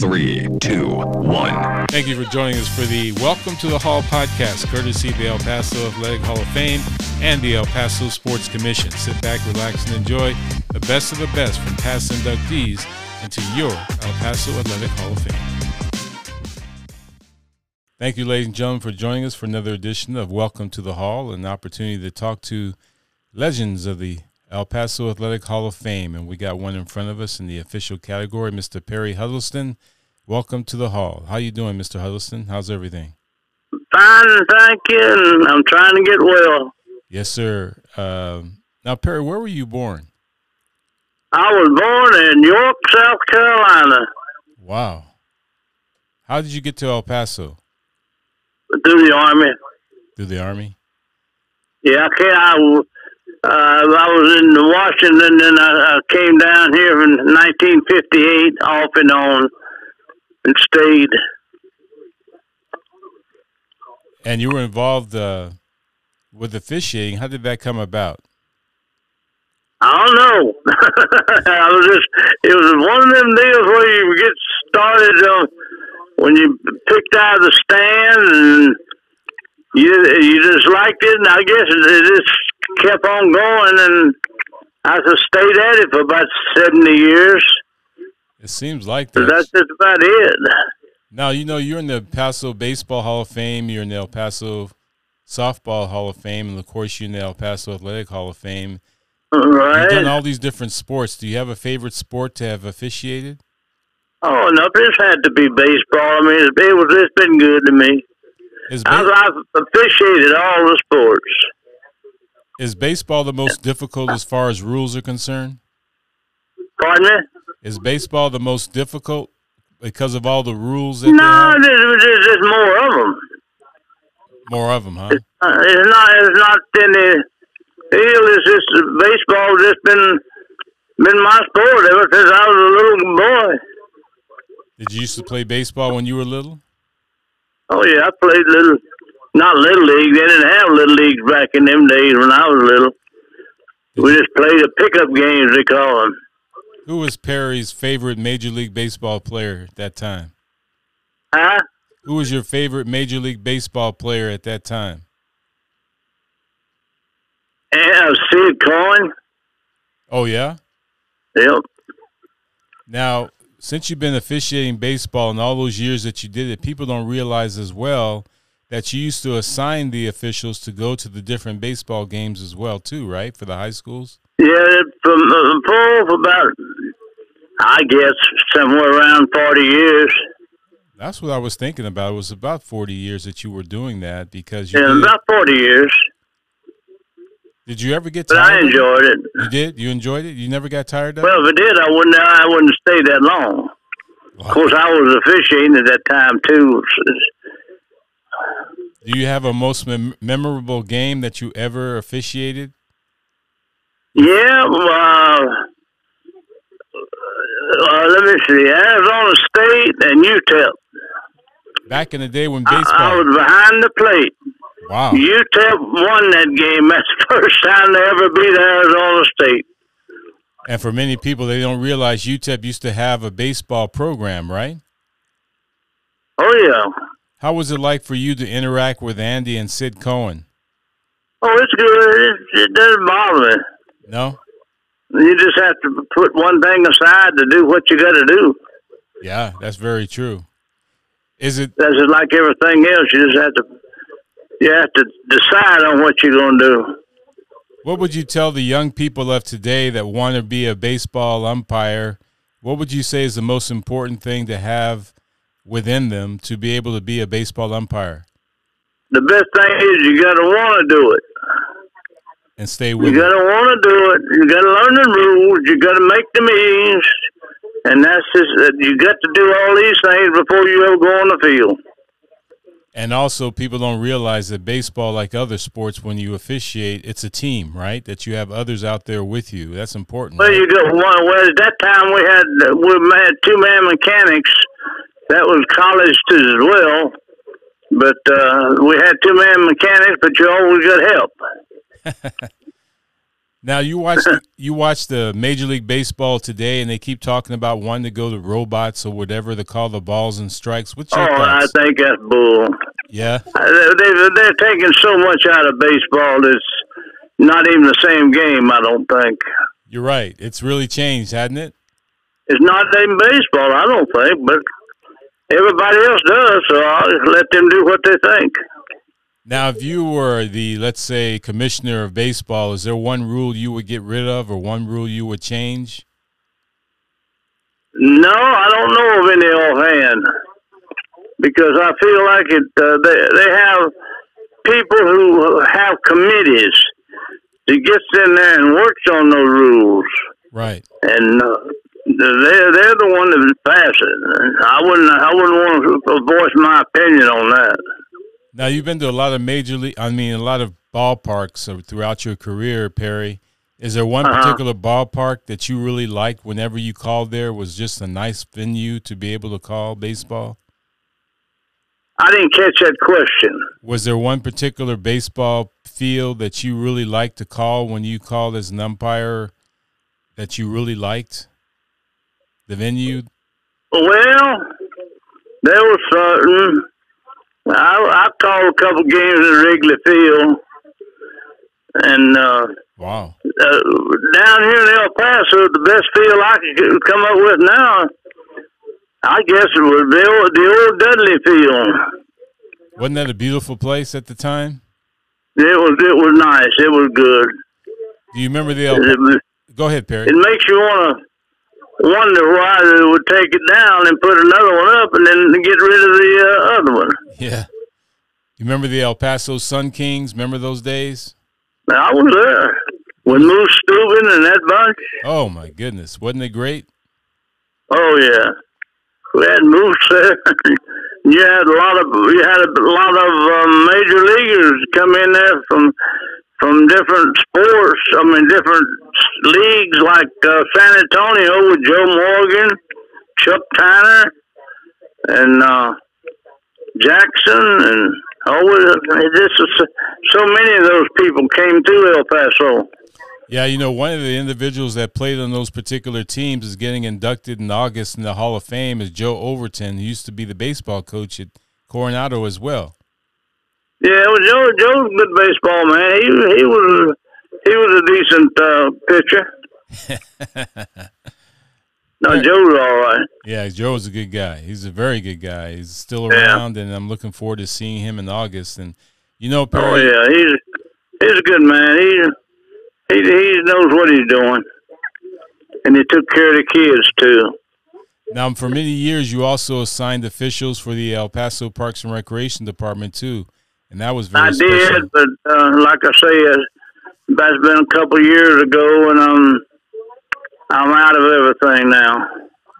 Three, two, one. Thank you for joining us for the Welcome to the Hall podcast, courtesy of the El Paso Athletic Hall of Fame and the El Paso Sports Commission. Sit back, relax, and enjoy the best of the best from past inductees into your El Paso Athletic Hall of Fame. Thank you, ladies and gentlemen, for joining us for another edition of Welcome to the Hall, an opportunity to talk to legends of the El Paso Athletic Hall of Fame, and we got one in front of us in the official category, Mr. Perry Huddleston. Welcome to the Hall. How you doing, Mr. Huddleston? How's everything? Fine, thank you. I'm trying to get well. Yes, sir. Um, now, Perry, where were you born? I was born in York, South Carolina, Wow. How did you get to El Paso? through the army. Through the Army? Yeah, okay, I came, I, uh, I was in Washington, then I, I came down here in 1958, off and on, and stayed. And you were involved uh, with officiating. How did that come about? I don't know. I was just, it was one of them deals where you get started uh, when you picked out of the stand and you you just liked it, and I guess it, it just kept on going, and I just stayed at it for about 70 years. It seems like that. that's just about it. Now, you know, you're in the El Paso Baseball Hall of Fame, you're in the El Paso Softball Hall of Fame, and of course, you're in the El Paso Athletic Hall of Fame. Right. You've done all these different sports. Do you have a favorite sport to have officiated? Oh, no, this had to be baseball. I mean, it, was, it's been good to me. I've, I've officiated all the sports. Is baseball the most difficult as far as rules are concerned? Pardon me? Is baseball the most difficult because of all the rules that No, there's, there's just more of them. More of them, huh? Uh, it's not. It's not any deal. It's just baseball. Just been been my sport ever since I was a little boy. Did you used to play baseball when you were little? Oh yeah, I played little, not little league. They didn't have little leagues back in them days when I was little. We just played the pickup games. They call them. Who was Perry's favorite Major League Baseball player at that time? Huh? Who was your favorite Major League Baseball player at that time? And Sid Cohen. Oh, yeah? Yep. Now, since you've been officiating baseball and all those years that you did it, people don't realize as well that you used to assign the officials to go to the different baseball games as well, too, right? For the high schools? Yeah, from uh, for for about, I guess somewhere around forty years. That's what I was thinking about. It was about 40 years that you were doing that because you Yeah, did, about forty years. did you ever get But tired? I of it? enjoyed it. You did? You enjoyed it? You never got tired of it? Well, if it did, I wouldn't. I wouldn't stay that long. Of course, I was officiating at that time too. Do you have a most mem- memorable game that you ever officiated? Yeah, uh, uh, let me see. Arizona State and UTEP. Back in the day when I, baseball. I was behind the plate. wow. UTEP won that game. That's the first time they ever beat Arizona State. And for many people, they don't realize UTEP used to have a baseball program, right? Oh yeah. How was it like for you to interact with Andy and Sid Cohen? Oh, it's good. It, it doesn't bother me. No? You just have to put one thing aside to do what you got to do. Yeah, that's very true. Is it That's just like everything else. You just have to you have to decide on what you're going to do. what would you tell the young people of today that want to be a baseball umpire? What would you say is the most important thing to have within them to be able to be a baseball umpire The best thing is you got to want to do it. and stay with You with got to want to do it. You got to learn the rules. You got to make the meetings, and that's just uh, you got to do all these things before you ever go on the field. And also, people don't realize that baseball, like other sports, when you officiate, it's a team, right? That you have others out there with you. That's important. Well, right? you got one. Well, at that time we had we had two man mechanics. That was college as well, but uh, we had two man mechanics, but you always got help. Now you watch you watch the Major League Baseball today, and they keep talking about wanting to go to robots or whatever they call the balls and strikes. What's your Oh, thoughts? I think that's bull. yeah, Uh, They, they, they're taking so much out of baseball. It's not even the same game. I don't think you're right. It's really changed, hasn't it? it's not even baseball. I don't think, but everybody else does. So I'll just let them do what they think. Now, if you were the let's say commissioner of baseball, is there one rule you would get rid of, or one rule you would change? No, I don't know of any offhand because I feel like it. Uh, they they have people who have committees that gets in there and works on those rules, Right. and uh, they're they're the one that pass it. I wouldn't I wouldn't want to voice my opinion on that. Now you've been to a lot of major league, I mean, a lot of ballparks throughout your career, Perry. Is there one Uh-huh. particular ballpark that you really liked whenever you called there? Was just a nice venue to be able to call baseball? I didn't catch that question. Was there one particular baseball field that you really liked to call when you called as an umpire that you really liked? The venue? Well, there was certain. I I called a couple games at Wrigley Field, and uh, Wow. uh, down here in El Paso, the best field I could come up with now, I guess it was the old, the old Dudley Field. Wasn't that a beautiful place at the time? It was it was nice. It was good. Do you remember the El- was- Go ahead, Perry. it makes you want to wonder why they would take it down and put another one up, and then get rid of the uh, other one. Yeah. You remember the El Paso Sun Kings? Remember those days? I was there with Moose Stubing and that bunch. Oh my goodness, wasn't it great? Oh yeah, we had Moose there. you had a lot of you had a lot of um, major leaguers come in there from from different sports. I mean, different leagues like uh, San Antonio with Joe Morgan, Chuck Tanner, and uh, Jackson, and it just was so many of those people came through El Paso. Yeah, you know, one of the individuals that played on those particular teams is getting inducted in August in the Hall of Fame is Joe Overton, who used to be the baseball coach at Coronado as well. Yeah, well, Joe Joe's a good baseball man. He he was he was a decent uh, pitcher. No, Right. Joe's all right. Yeah, Joe's a good guy. He's a very good guy. He's still Yeah. around, and I'm looking forward to seeing him in August. And you know, Oh yeah, he's he's a good man. He he he knows what he's doing, and he took care of the kids too. now for many years you also assigned officials for the El Paso Parks and Recreation Department too, and that was very I special. did, but uh, like I said, that's been a couple years ago, and I'm I'm out of everything now.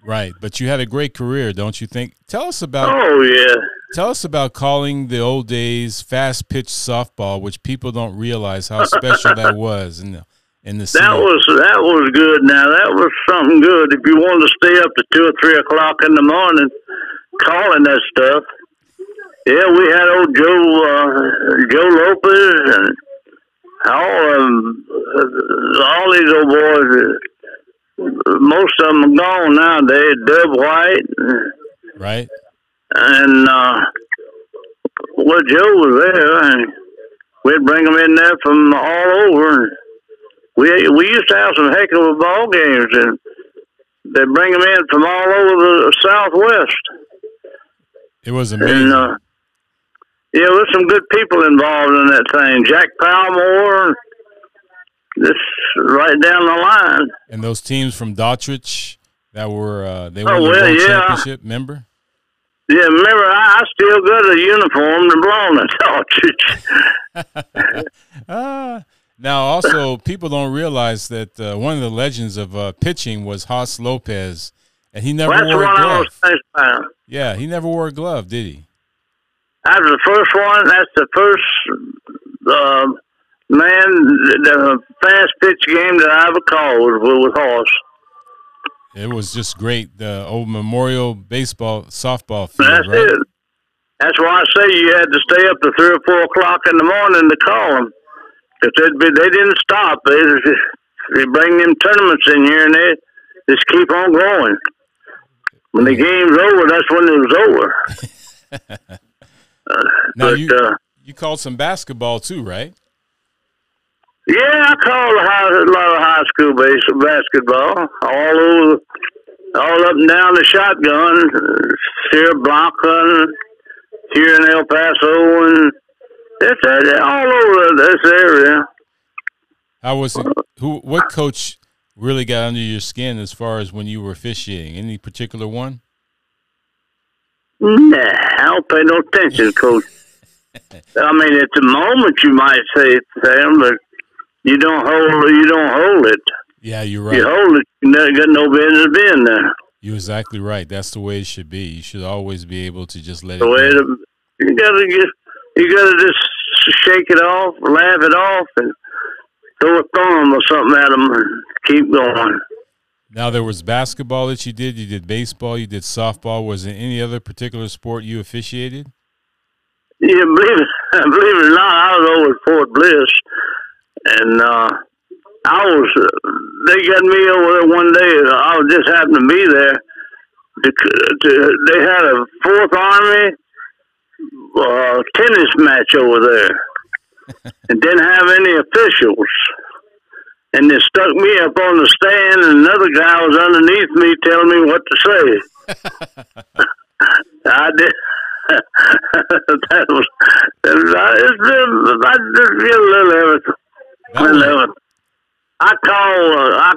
Right, but you had a great career, don't you think? Tell us about Oh yeah. Tell us about calling the old days fast pitch softball, which people don't realize how special that was in the in the That was that was good. Now that was something good. If you wanted to stay up to two or three o'clock in the morning calling that stuff, yeah, we had old Joe uh, Joe Lopez and all um, all these old boys. Uh, most of them are gone nowadays. Dub White right? and uh, well, Joe was there, and we'd bring them in there from all over. We we used to have some heck of a ball games, and they'd bring them in from all over the Southwest. It was And amazing. uh, yeah, there's some good people involved in that thing. Jack Palmore, this right down the line. and those teams from Daughtridge that were uh, they Oh, won the well, world yeah. championship. Remember? Yeah, remember I, I still got a uniform to belong to. Ah. Now, also, people don't realize that uh, one of the legends of uh, pitching was Hoss Lopez, and he never the wore a glove. was thinking about. Yeah, he never wore a glove, did he? That's the first one. That's the first uh, man, the fast pitch game that I ever called was with, with Hoss. It was just great. The old Memorial Baseball softball field, That's right? it. That's why I say you had to stay up to three or four o'clock in the morning to call them. Cause they'd be, they didn't stop. They they bring them tournaments in here and they just keep on going. When the game's over, that's when it was over. now but you uh, you called some basketball too, right? yeah, I called a, high, a lot of high school base basketball all over, all up and down the shotgun, Sierra Blanca, here in El Paso, and it's uh, all over this area. How was it? Who? What coach really got under your skin as far as when you were officiating? Any particular one? Nah, I don't pay no attention, Coach. I mean, at the moment you might say, Sam, but you don't hold you don't hold it. Yeah, you're right. You hold it, you got no business being there. You're exactly right. That's the way it should be. You should always be able to just let it The way go. to, you gotta get, you gotta just shake it off, laugh it off, and throw a thumb or something at them and keep going. Now there was basketball that you did. You did baseball. You did softball. Was there any other particular sport you officiated? Yeah, believe it, believe it or not, I was over at Fort Bliss, and uh, I was. They got me over there one day. I was just happened to be there. To, to, they had a Fourth Army uh, tennis match over there, and didn't have any officials. And they stuck me up on the stand, and another guy was underneath me telling me what to say. I did. that was. Was it's been, I just get a little everything. That was- I call. Uh, I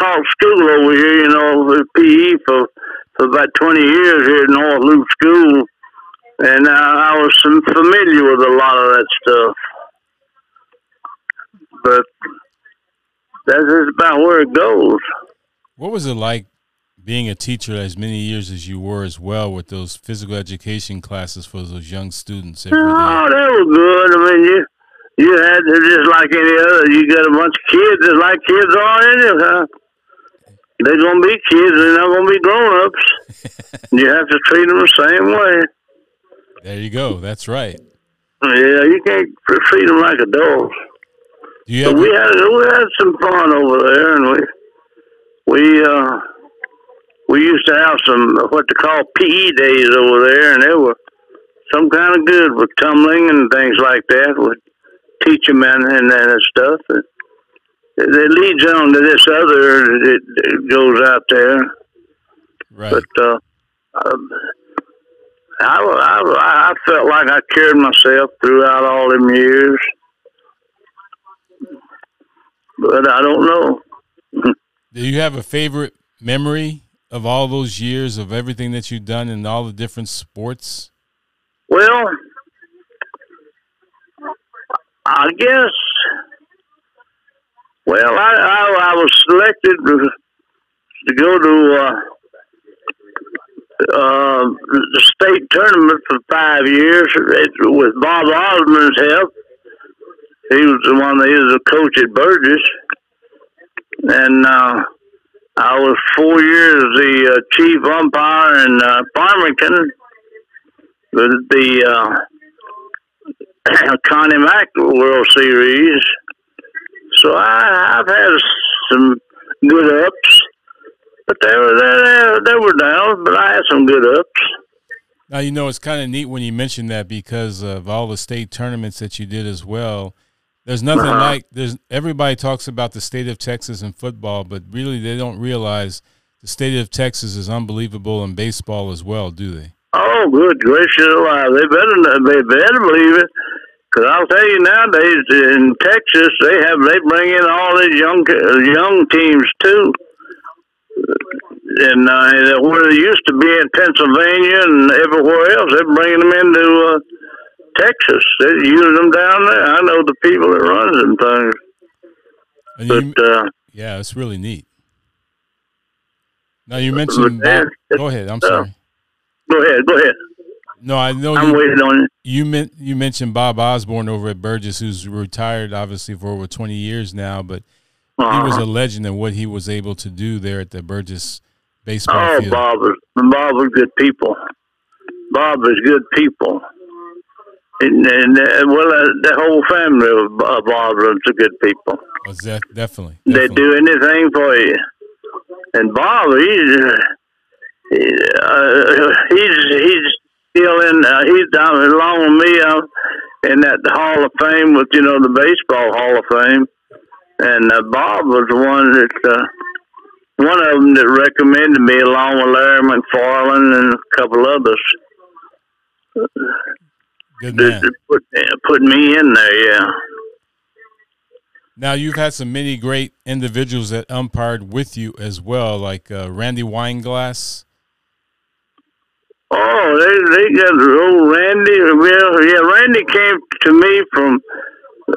taught school over here. You know, with PE for for about twenty years here at North Loop School, and uh, I was familiar with a lot of that stuff. But that's just about where it goes. What was it like being a teacher as many years as you were as well with those physical education classes for those young students every day? Oh, that was good. I mean, you you had to just like any other. You got a bunch of kids just like kids are anyhow. They're gonna be kids. They're not gonna be grown ups. you have to treat them the same way. There you go. That's right. Yeah, you can't treat them like adults. You ever, we had we had some fun over there, and we we uh we used to have some what they call PE days over there, and they were some kind of good with tumbling and things like that. With teach them and and that stuff. And it, leads on to this other that goes out there, right? but uh, um, I, I I felt like I carried myself throughout all them years but I don't know. Do you have a favorite memory of all those years of everything that you've done in all the different sports? Well, I guess. Well, I I, I was selected to, go to uh, uh, the state tournament for five years with Bob Osmond's help. He was the one. that He was a coach at Burgess, and uh, I was four years the uh, chief umpire in uh, Farmington with the uh, Connie Mack World Series. So I, I've had some good ups, but they were they, they were downs, but I had some good ups. Now you know it's kind of neat when you mention that because of all the state tournaments that you did as well. There's nothing Uh-huh. like there's everybody talks about the state of Texas in football, but really they don't realize the state of Texas is unbelievable in baseball as well, do they? Oh, good gracious alive! They better they better believe it. Cause I'll tell you nowadays in Texas they have they bring in all these young young teams too, and uh, where they used to be in Pennsylvania and everywhere else, they're bringing them into uh, Texas. They use them down there. I know the people that runs them things, And but you, uh, yeah, it's really neat. Now you mentioned Bob, go ahead. I'm uh, sorry. go ahead, go ahead. No, I know I'm you. waiting on you. You meant you mentioned Bob Osborne over at Burgess, who's retired obviously for over twenty years now, but he was Uh-huh. a legend in what he was able to do there at the Burgess baseball Oh, field. Bob was Bob was good people. Bob was good people. And, and uh, well, uh, the whole family of uh, Barbara's are good people. Oh, de- definitely, They do anything for you. And Bob, he's uh, uh, he's he's still in. Uh, he's down along with me uh, in that Hall of Fame with you know the baseball Hall of Fame. And uh, Bob was the one that uh, one of them that recommended me along with Larry McFarland and a couple others Good man. put put me in there. Yeah. Now you've had some many great individuals that umpired with you as well, like uh, Randy Weinglass. Oh, they they got old Randy. Well, yeah, Randy came to me from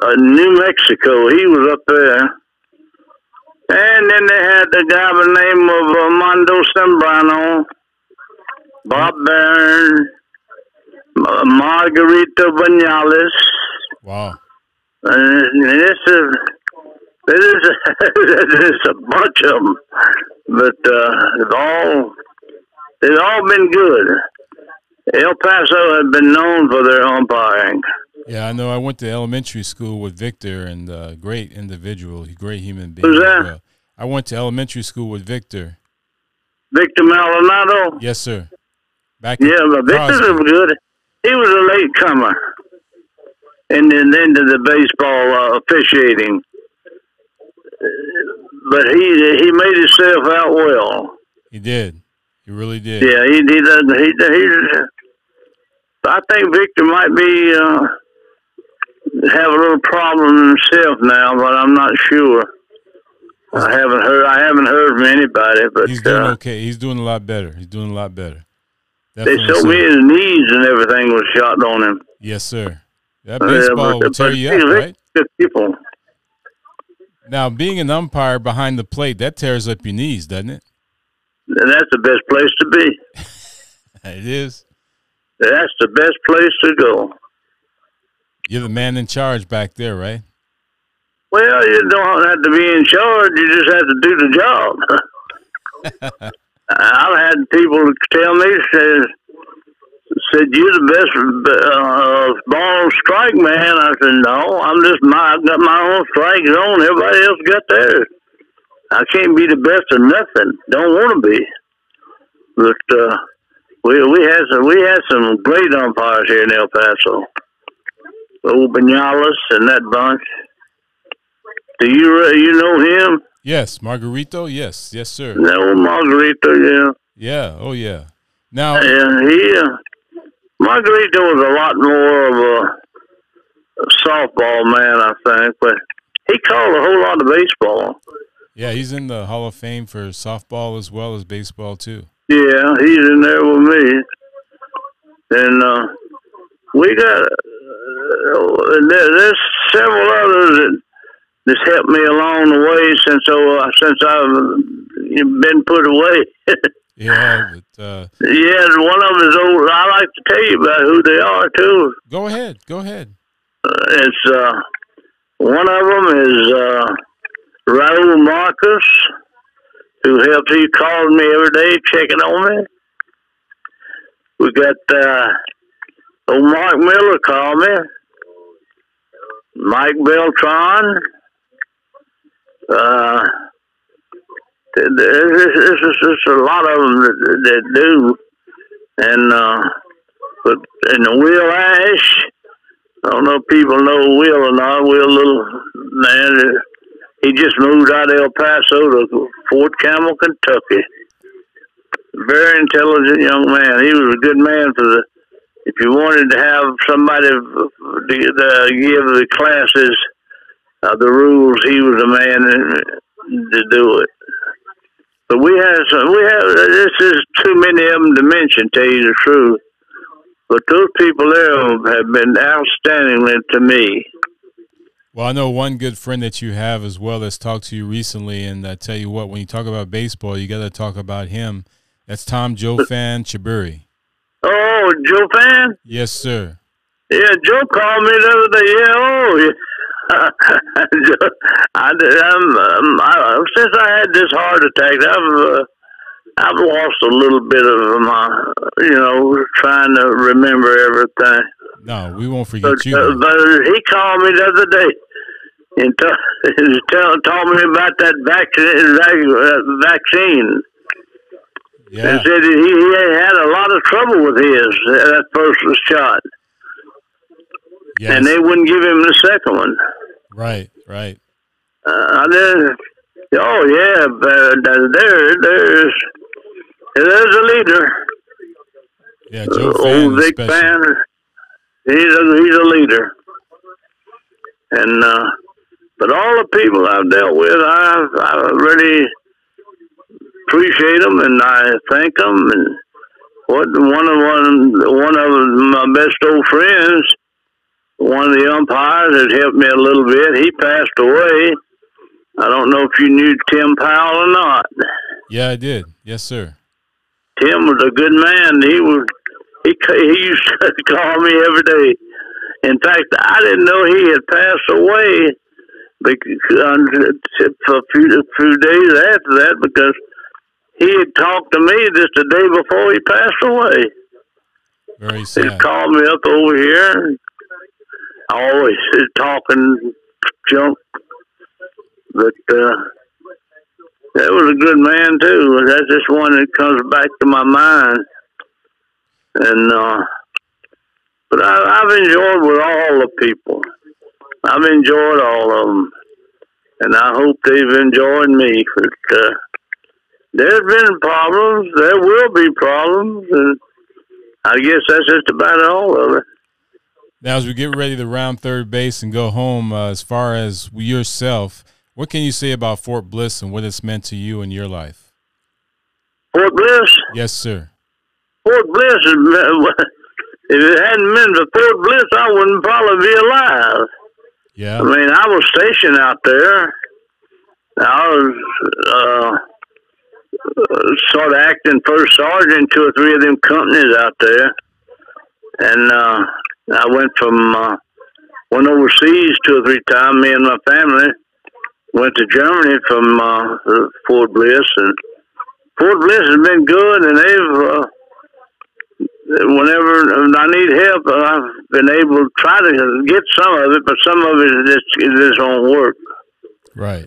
uh, New Mexico. He was up there, and then they had the guy by the name of Mondo Sembrano, Bob Barron, uh, Margarito Banales. Wow. And this is this is this is a bunch of them, but uh, they've all they've all been good. El Paso has been known for their umpiring. Yeah, I know. I went to elementary school with Victor, and uh, great individual, great human being. Who's that? well. I went to elementary school with Victor. Victor Maldonado, Yes, sir. Back in yeah, but Victor Crosby. was good. He was a late comer, and then into the baseball uh, officiating. But he he made himself out well. He did. He really did. Yeah, he he does. He he's. I think Victor might be uh, have a little problem himself now, but I'm not sure. I haven't heard. I haven't heard from anybody, but He's doing uh, okay. He's doing a lot better. He's doing a lot better. They Definitely told so. me his knees and everything was shot on him. Yes, sir. That Uh, baseball but- will tear you up, right? Good people. Now, being an umpire behind the plate, that tears up your knees, doesn't it? And that's the best place to be. It is. That's the best place to go. You're the man in charge back there, right? Well, you don't have to be in charge. You just have to do the job. I've had people tell me said said you're the best uh, ball strike man. I said no, I'm just my I've got my own strike zone. Everybody else got theirs. I can't be the best of nothing. Don't want to be. But uh, we we had some we had some great umpires here in El Paso. Old Banyalas and that bunch. Do you uh, you know him? Yes, Margarito. Yes, yes, sir. No, Margarito. Yeah. Yeah. Oh, yeah. Now, And he, uh, Margarito was a lot more of a, a softball man, I think, but he called a whole lot of baseball. yeah, he's in the Hall of Fame for softball as well as baseball too. Yeah, he's in there with me. And uh, we got, uh, there, there's several others that that's helped me along the way since uh, since I've been put away. Yeah, but uh, yeah, one of them is old. I like to tell you about who they are too. go ahead, go ahead. It's uh, one of them is uh, Raul Marcus, who helps. He calls me every day, checking on me. We got uh, old Mark Miller call me. Mike Beltron. Uh, th- th- there's, there's, there's a lot of them that, that do, and uh, but and Will Ash. I don't know if people know Will or not. Will, little man, uh, he just moved out of El Paso to Fort Campbell, Kentucky. Very intelligent young man. He was a good man for the. If you wanted to have somebody to, to give the classes uh, the rules, he was the man to do it. But we have some, we have this is too many of them to mention. Tell you the truth. But those people there have been outstandingly to me. Well, I know one good friend that you have as well that's talked to you recently, and I tell you what, when you talk about baseball, you got to talk about him. That's Tom Joe Fan Chaburi. Oh, Joe Fan? Yes, sir. Yeah, Joe called me the other day. Yeah, oh, I, I'm, um, I, since I had this heart attack, I've uh, I've lost a little bit of my, you know, trying to remember everything. No, we won't forget But, you. uh, but he called me the other day and t- tell, told me about that vaccine. Uh, vaccine. yeah, And said he, he had a lot of trouble with his that first shot, yes, and they wouldn't give him the second one. Right, right. Uh. Oh yeah, but there, there's there's a leader. Yeah, Joe Uh, Fan old Vic especially. Fan. He's a he's a leader, and uh, but all the people I've dealt with, I I really appreciate them and I thank them. And what one of one one of my best old friends, one of the umpires that helped me a little bit. He passed away. I don't know if you knew Tim Powell or not. Yeah, I did. Yes, sir. Tim was a good man. He was he he used to call me every day. In fact, I didn't know he had passed away because uh, for a few, a few days after that because he had talked to me just the day before he passed away. Very sad. He called me up over here. Always talking junk, but uh, that was a good man too. That's just one that comes back to my mind. And uh, but I, I've enjoyed with all the people. I've enjoyed all of them, and I hope they've enjoyed me. But uh, there's been problems. There will be problems, and I guess that's just about all of it. Now, as we get ready to round third base and go home, uh, as far as yourself, what can you say about Fort Bliss and what it's meant to you in your life? Fort Bliss. Yes, sir. Fort Bliss if it hadn't been for Fort Bliss, I wouldn't probably be alive. Yeah. I mean, I was stationed out there. I was uh, sort of acting first sergeant in two or three of them companies out there, and uh, I went from uh, went overseas two or three times. Me and my family went to Germany from uh, Fort Bliss, and Fort Bliss has been good, and they've. Uh, whenever I need help, I've been able to try to get some of it, but some of it just it just won't work. Right.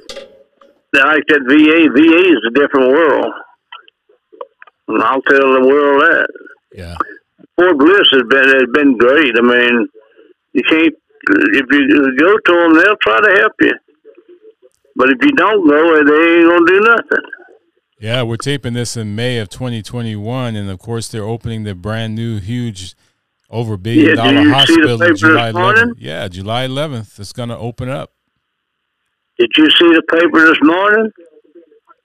Like that VA, VA is a different world, and I'll tell the world that. Yeah. Fort Bliss has been has been great. I mean, you can't if you go to them, they'll try to help you, but if you don't go, they ain't gonna do nothing. Yeah, we're taping this in May of 2021, and of course they're opening the brand new, huge, over billion Yeah, dollar you see the hospital July 11th. Yeah, July 11th. It's going to open up. Did you see the paper this morning?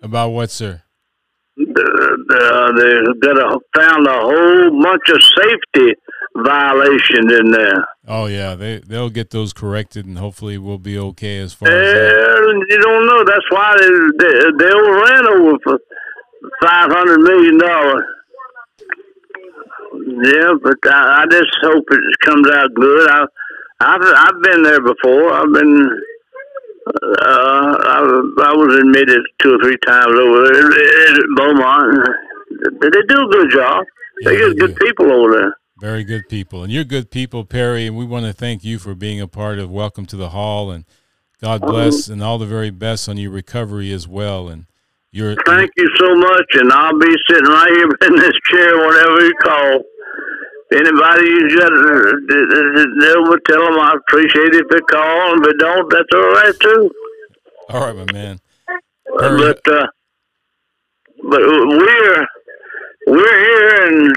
About what, sir? The, the, they got a, found a whole bunch of safety violations in there. Oh yeah, they they'll get those corrected, and hopefully we'll be okay as far as that. You don't know. That's why they they, they overran over for five hundred million dollars. Yeah, but I, I just hope it comes out good. I, I've I've been there before. I've been. Uh, I, I was admitted two or three times over there at Beaumont. They do a good job. Yeah, they get good do. people over there. Very good people, and you're good people, Perry. And we want to thank you for being a part of Welcome to the Hall, and God bless and all the very best on your recovery as well. And you're Thank you so much, and I'll be sitting right here in this chair whenever you call. Anybody you got, they will tell them I appreciate it if they call, and if they don't, that's all right too. all right, my man. Perry, But uh, but we're we're here, and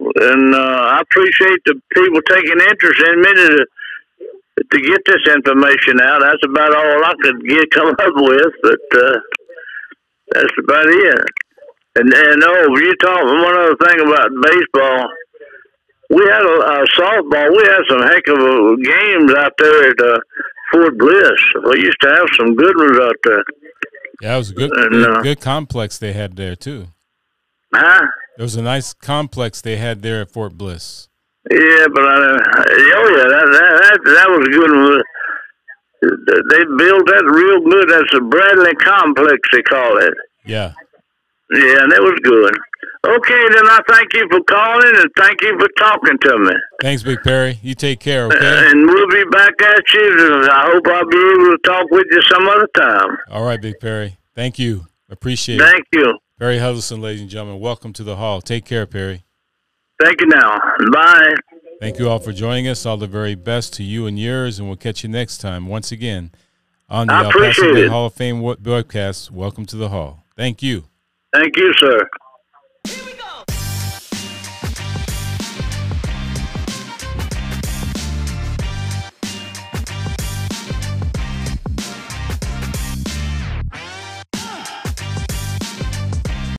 and uh, I appreciate the people taking interest in me to to get this information out. That's about all I could get come up with, but uh, that's about it. And and oh, you talk one other thing about baseball. We had a, a softball. We had some heck of a games out there at uh, Fort Bliss. We used to have some good ones out there. yeah, it was a good, and, good, uh, good complex they had there too. Huh? There was a nice complex they had there at Fort Bliss. Yeah, but I, oh yeah, that that that, that was a good one. They built that real good. That's the Bradley Complex, they call it. Yeah, Yeah, it was good. Okay, then I thank you for calling and thank you for talking to me. Thanks, Big Perry. You take care, okay? Uh, and we'll be back at you. I hope I'll be able to talk with you some other time. All right, Big Perry. Thank you. Appreciate Thank it. Thank you. Perry Huddleston, ladies and gentlemen. Welcome to the hall. Take care, Perry. Thank you now. Bye. Thank you all for joining us. All the very best to you and yours, and we'll catch you next time once again on the El Paso Hall of Fame broadcast. Welcome to the hall. Thank you. Thank you, sir.